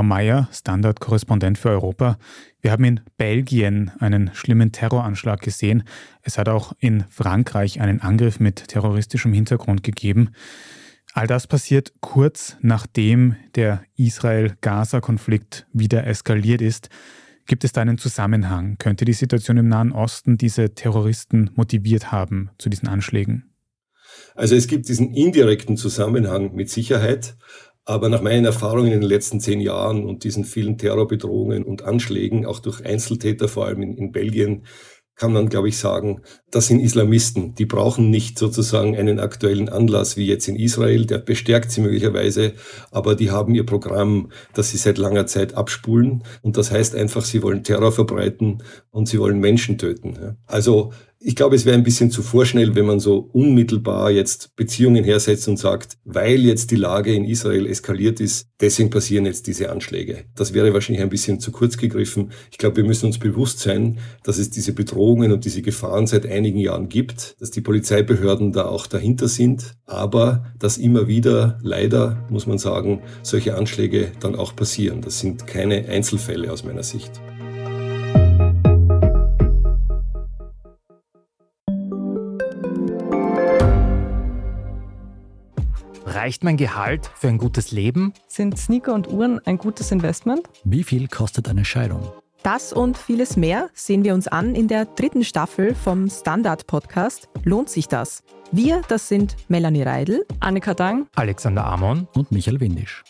Tom Meyer, Standard-Korrespondent für Europa. Wir haben in Belgien einen schlimmen Terroranschlag gesehen. Es hat auch in Frankreich einen Angriff mit terroristischem Hintergrund gegeben. All das passiert kurz nachdem der Israel-Gaza-Konflikt wieder eskaliert ist. Gibt es da einen Zusammenhang? Könnte die Situation im Nahen Osten diese Terroristen motiviert haben zu diesen Anschlägen? Also es gibt diesen indirekten Zusammenhang mit Sicherheit, aber nach meinen Erfahrungen in den letzten zehn Jahren und diesen vielen Terrorbedrohungen und Anschlägen, auch durch Einzeltäter, vor allem in, in Belgien, kann man, glaube ich, sagen, das sind Islamisten. Die brauchen nicht sozusagen einen aktuellen Anlass wie jetzt in Israel, der bestärkt sie möglicherweise, aber die haben ihr Programm, das sie seit langer Zeit abspulen. Und das heißt einfach, sie wollen Terror verbreiten und sie wollen Menschen töten. Also ich glaube, es wäre ein bisschen zu vorschnell, wenn man so unmittelbar jetzt Beziehungen hersetzt und sagt, weil jetzt die Lage in Israel eskaliert ist, deswegen passieren jetzt diese Anschläge. Das wäre wahrscheinlich ein bisschen zu kurz gegriffen. Ich glaube, wir müssen uns bewusst sein, dass es diese Bedrohungen und diese Gefahren seit einigen Jahren gibt, dass die Polizeibehörden da auch dahinter sind, aber dass immer wieder, leider muss man sagen, solche Anschläge dann auch passieren. Das sind keine Einzelfälle aus meiner Sicht. Reicht mein Gehalt für ein gutes Leben? Sind Sneaker und Uhren ein gutes Investment? Wie viel kostet eine Scheidung? Das und vieles mehr sehen wir uns an in der dritten Staffel vom Standard-Podcast Lohnt sich das? Wir, das sind Melanie Reidel, Annika Dang, Alexander Amon und Michael Windisch.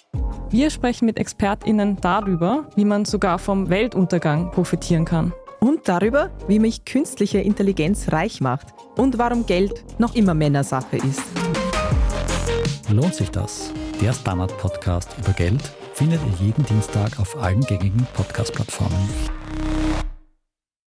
Wir sprechen mit ExpertInnen darüber, wie man sogar vom Weltuntergang profitieren kann. Und darüber, wie mich künstliche Intelligenz reich macht und warum Geld noch immer Männersache ist. Lohnt sich das? Der Standard-Podcast über Geld findet ihr jeden Dienstag auf allen gängigen Podcast-Plattformen.